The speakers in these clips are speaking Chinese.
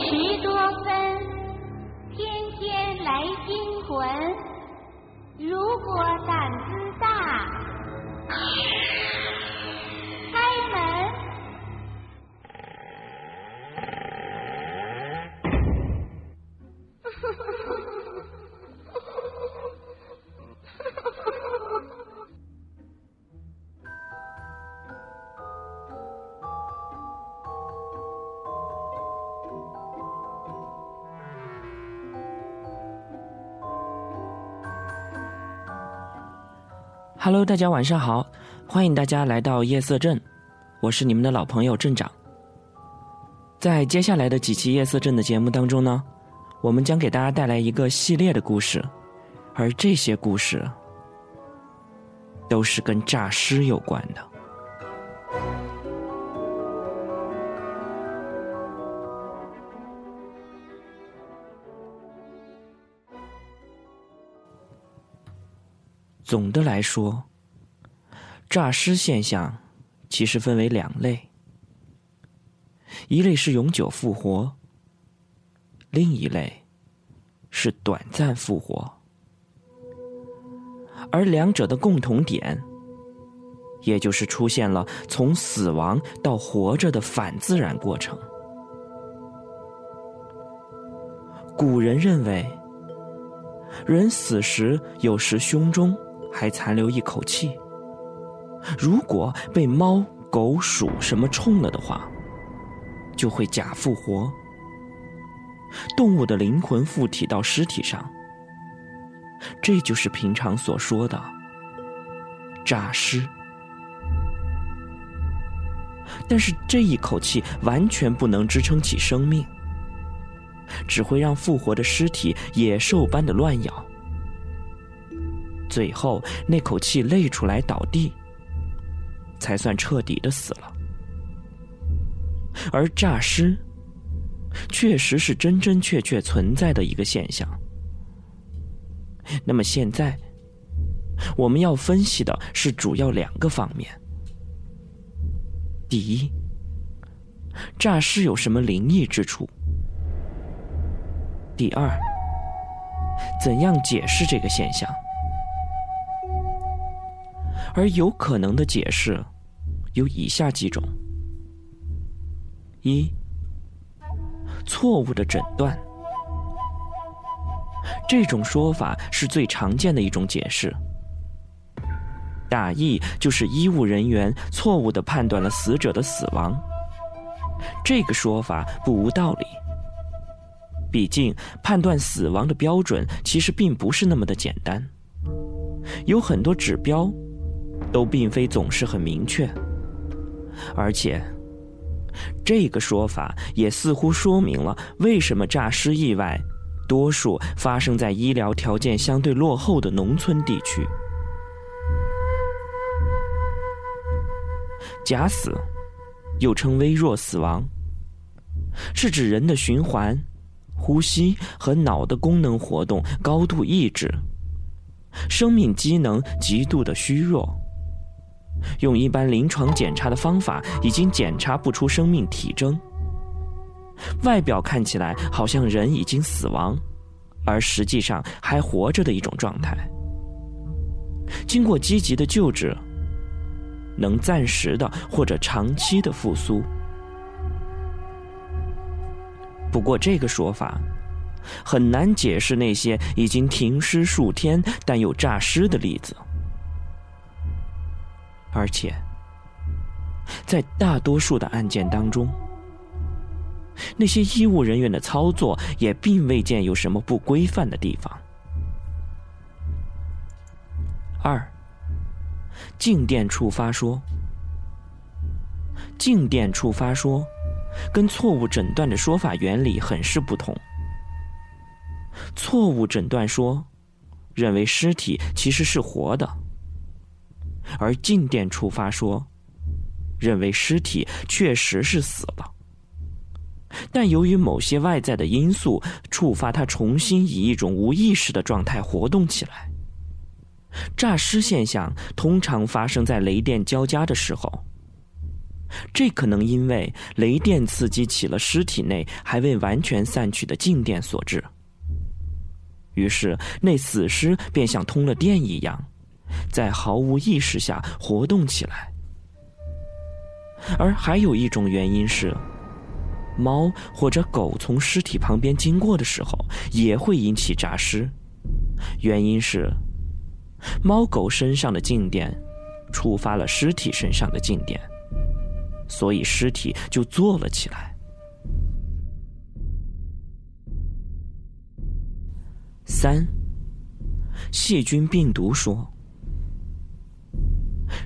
十多分，天天来惊魂。如果胆子大，Hello，大家晚上好，欢迎大家来到夜色镇，我是你们的老朋友镇长。在接下来的几期夜色镇的节目当中呢，我们将给大家带来一个系列的故事，而这些故事都是跟诈尸有关的。总的来说，诈尸现象其实分为两类，一类是永久复活，另一类是短暂复活，而两者的共同点，也就是出现了从死亡到活着的反自然过程。古人认为，人死时有时胸中。还残留一口气。如果被猫、狗、鼠什么冲了的话，就会假复活。动物的灵魂附体到尸体上，这就是平常所说的诈尸。但是这一口气完全不能支撑起生命，只会让复活的尸体野兽般的乱咬。最后那口气累出来倒地，才算彻底的死了。而诈尸，确实是真真切切存在的一个现象。那么现在，我们要分析的是主要两个方面：第一，诈尸有什么灵异之处；第二，怎样解释这个现象。而有可能的解释有以下几种：一、错误的诊断，这种说法是最常见的一种解释，大意就是医务人员错误的判断了死者的死亡。这个说法不无道理，毕竟判断死亡的标准其实并不是那么的简单，有很多指标。都并非总是很明确，而且，这个说法也似乎说明了为什么诈尸意外多数发生在医疗条件相对落后的农村地区。假死，又称微弱死亡，是指人的循环、呼吸和脑的功能活动高度抑制，生命机能极度的虚弱。用一般临床检查的方法，已经检查不出生命体征。外表看起来好像人已经死亡，而实际上还活着的一种状态。经过积极的救治，能暂时的或者长期的复苏。不过这个说法很难解释那些已经停尸数天但又诈尸的例子。而且，在大多数的案件当中，那些医务人员的操作也并未见有什么不规范的地方。二，静电触发说，静电触发说跟错误诊断的说法原理很是不同。错误诊断说认为尸体其实是活的。而静电触发说，认为尸体确实是死了，但由于某些外在的因素触发他重新以一种无意识的状态活动起来。诈尸现象通常发生在雷电交加的时候，这可能因为雷电刺激起了尸体内还未完全散去的静电所致。于是，那死尸便像通了电一样，在毫无意识下活动起来。而还有一种原因是，猫或者狗从尸体旁边经过的时候，也会引起诈尸。原因是，猫狗身上的静电触发了尸体身上的静电，所以尸体就坐了起来。三，细菌病毒说，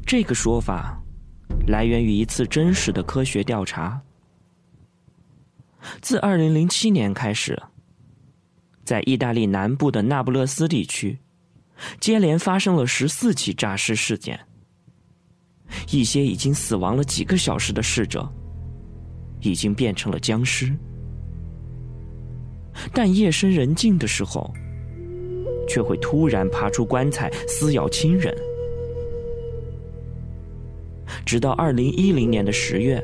这个说法来源于一次真实的科学调查。自二零零七年开始，在意大利南部的那不勒斯地区，接连发生了十四起诈尸事件。一些已经死亡了几个小时的逝者，已经变成了僵尸，但夜深人静的时候。却会突然爬出棺材撕咬亲人，直到二零一零年的十月，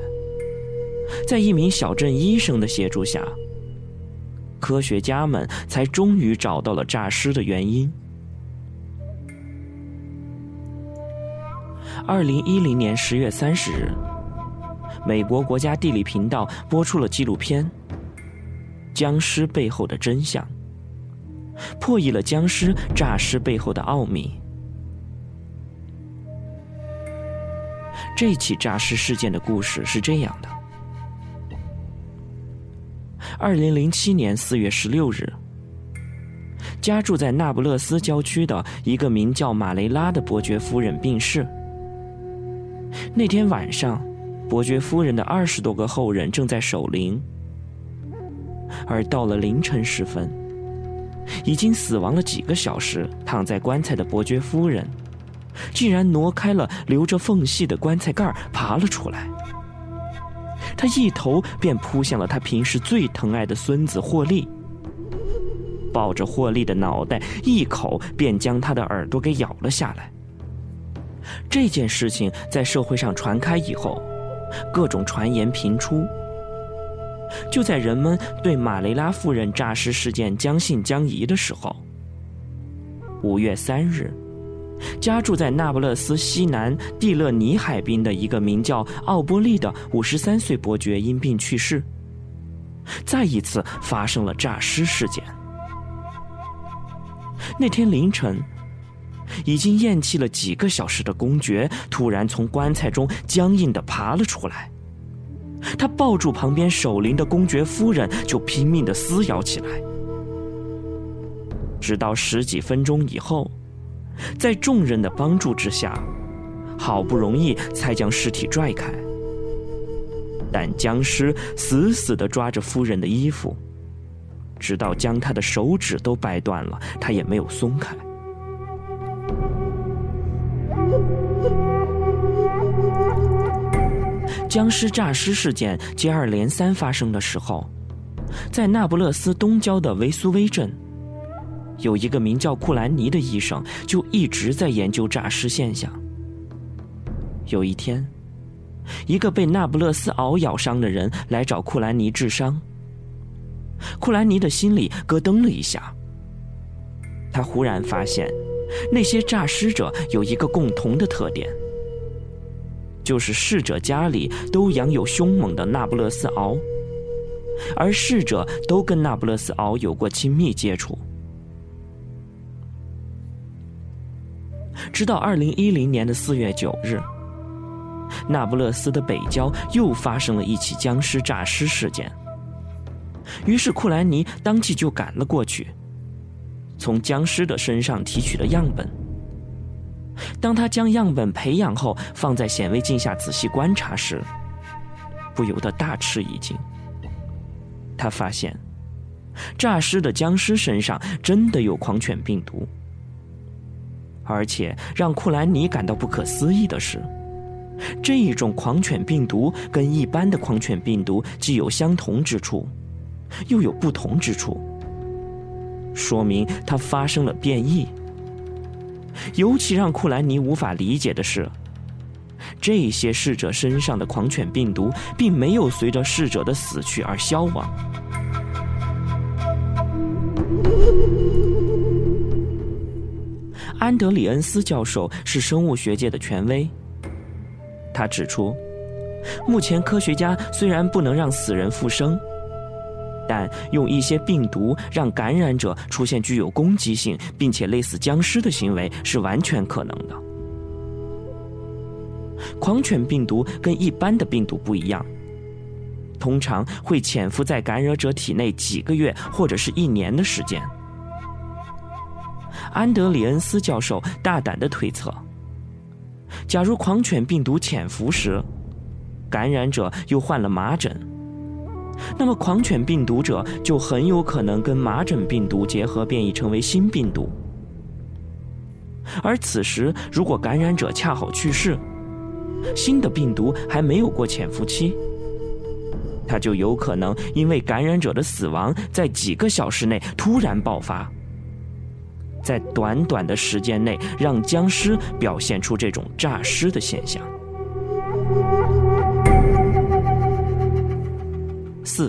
在一名小镇医生的协助下，科学家们才终于找到了诈尸的原因。二零一零年十月三十日，美国国家地理频道播出了纪录片《僵尸背后的真相》。破译了僵尸诈尸背后的奥秘。这起诈尸事件的故事是这样的：二零零七年四月十六日，家住在那不勒斯郊区的一个名叫马雷拉的伯爵夫人病逝。那天晚上，伯爵夫人的二十多个后人正在守灵，而到了凌晨时分。已经死亡了几个小时，躺在棺材的伯爵夫人，竟然挪开了留着缝隙的棺材盖爬了出来。他一头便扑向了他平时最疼爱的孙子霍利，抱着霍利的脑袋，一口便将他的耳朵给咬了下来。这件事情在社会上传开以后，各种传言频出。就在人们对马雷拉夫人诈尸事件将信将疑的时候，五月三日，家住在那不勒斯西南蒂勒尼海滨的一个名叫奥波利的五十三岁伯爵因病去世，再一次发生了诈尸事件。那天凌晨，已经咽气了几个小时的公爵突然从棺材中僵硬的爬了出来。他抱住旁边守灵的公爵夫人，就拼命的撕咬起来，直到十几分钟以后，在众人的帮助之下，好不容易才将尸体拽开。但僵尸死死的抓着夫人的衣服，直到将他的手指都掰断了，他也没有松开。僵尸诈尸事件接二连三发生的时候，在那不勒斯东郊的维苏威镇，有一个名叫库兰尼的医生，就一直在研究诈尸现象。有一天，一个被那不勒斯獒咬伤的人来找库兰尼治伤。库兰尼的心里咯噔了一下，他忽然发现，那些诈尸者有一个共同的特点。就是逝者家里都养有凶猛的那不勒斯獒，而逝者都跟那不勒斯獒有过亲密接触。直到二零一零年的四月九日，那不勒斯的北郊又发生了一起僵尸诈尸事件。于是库兰尼当即就赶了过去，从僵尸的身上提取了样本。当他将样本培养后放在显微镜下仔细观察时，不由得大吃一惊。他发现，诈尸的僵尸身上真的有狂犬病毒，而且让库兰尼感到不可思议的是，这一种狂犬病毒跟一般的狂犬病毒既有相同之处，又有不同之处，说明它发生了变异。尤其让库兰尼无法理解的是，这些逝者身上的狂犬病毒并没有随着逝者的死去而消亡。安德里恩斯教授是生物学界的权威。他指出，目前科学家虽然不能让死人复生，但用一些病毒让感染者出现具有攻击性并且类似僵尸的行为是完全可能的。狂犬病毒跟一般的病毒不一样，通常会潜伏在感染者体内几个月或者是一年的时间。安德里恩斯教授大胆的推测：假如狂犬病毒潜伏时，感染者又患了麻疹，那么狂犬病毒者就很有可能跟麻疹病毒结合变异成为新病毒。而此时，如果感染者恰好去世，新的病毒还没有过潜伏期，它就有可能因为感染者的死亡，在几个小时内突然爆发。在短短的时间内，让僵尸表现出这种诈尸的现象。四，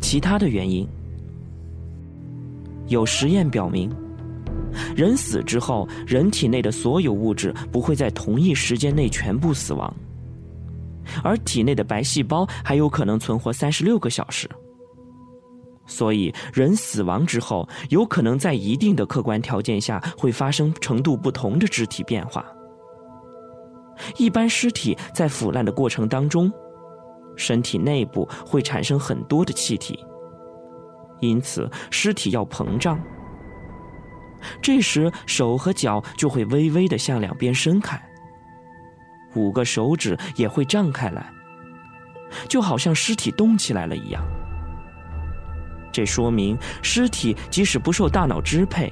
其他的原因，有实验表明，人死之后，人体内的所有物质不会在同一时间内全部死亡，而体内的白细胞还有可能存活三十六个小时。所以，人死亡之后，有可能在一定的客观条件下会发生程度不同的肢体变化。一般尸体在腐烂的过程当中，身体内部会产生很多的气体，因此尸体要膨胀。这时手和脚就会微微的向两边伸开，五个手指也会胀开来，就好像尸体动起来了一样。这说明，尸体即使不受大脑支配，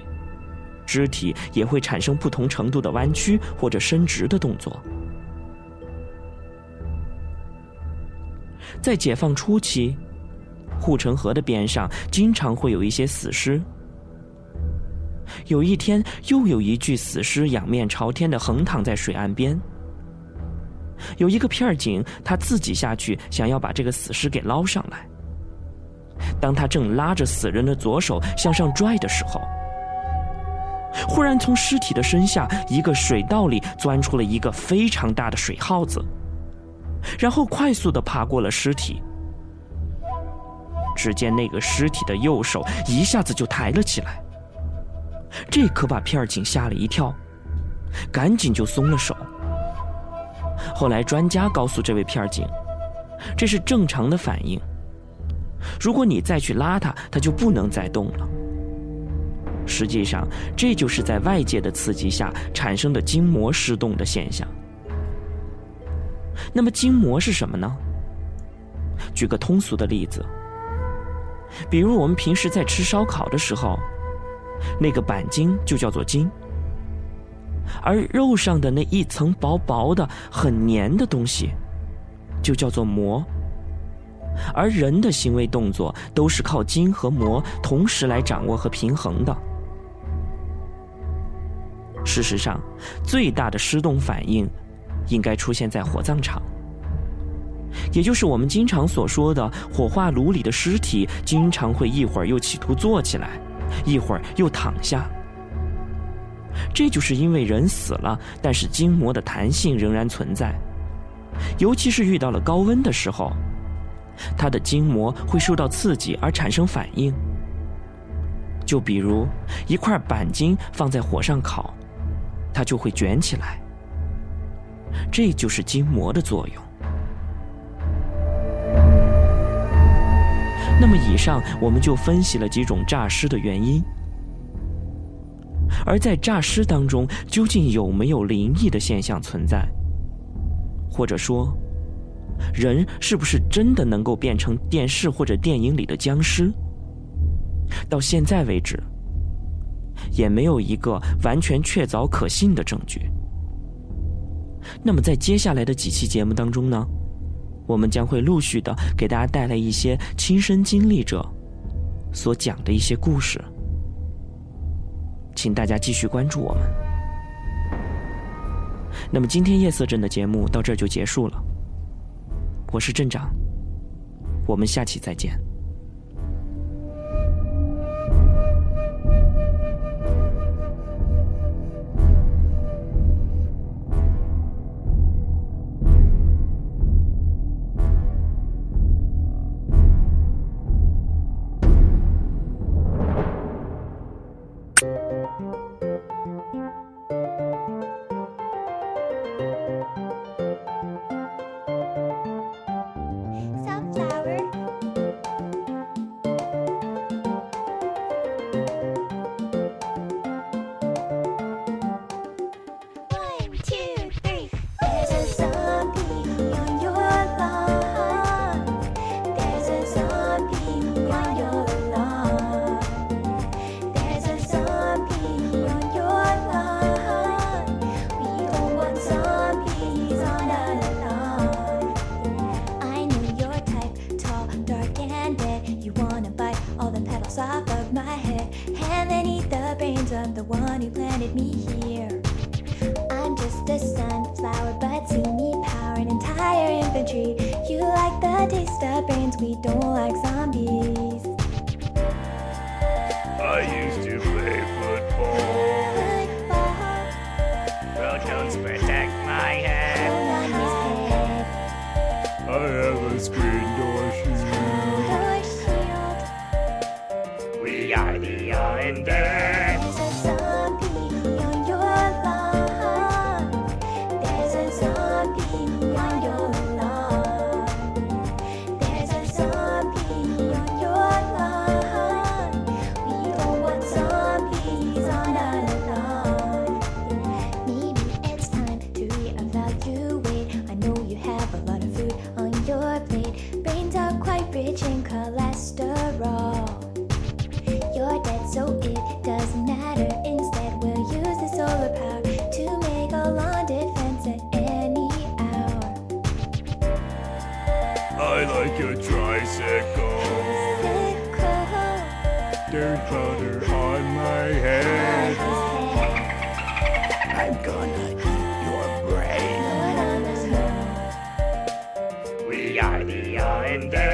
肢体也会产生不同程度的弯曲或者伸直的动作。在解放初期，护城河的边上经常会有一些死尸。有一天，又有一具死尸仰面朝天的横躺在水岸边。有一个片警，他自己下去，想要把这个死尸给捞上来。当他正拉着死人的左手向上拽的时候，忽然从尸体的身下一个水道里钻出了一个非常大的水耗子，然后快速的爬过了尸体。只见那个尸体的右手一下子就抬了起来，这可把片儿警吓了一跳，赶紧就松了手。后来专家告诉这位片儿警，这是正常的反应。如果你再去拉它，它就不能再动了。实际上，这就是在外界的刺激下产生的筋膜失动的现象。那么，筋膜是什么呢？举个通俗的例子，比如我们平时在吃烧烤的时候，那个板筋就叫做筋，而肉上的那一层薄薄的、很黏的东西，就叫做膜。而人的行为动作都是靠筋和膜同时来掌握和平衡的。事实上，最大的失动反应应该出现在火葬场，也就是我们经常所说的火化炉里的尸体，经常会一会儿又企图坐起来，一会儿又躺下。这就是因为人死了，但是筋膜的弹性仍然存在，尤其是遇到了高温的时候。它的筋膜会受到刺激而产生反应，就比如一块板筋放在火上烤，它就会卷起来。这就是筋膜的作用。那么，以上我们就分析了几种诈尸的原因，而在诈尸当中，究竟有没有灵异的现象存在，或者说？人是不是真的能够变成电视或者电影里的僵尸？到现在为止，也没有一个完全确凿可信的证据。那么，在接下来的几期节目当中呢，我们将会陆续的给大家带来一些亲身经历者所讲的一些故事，请大家继续关注我们。那么今天夜色镇的节目到这就结束了。我是镇长，我们下期再见。and down.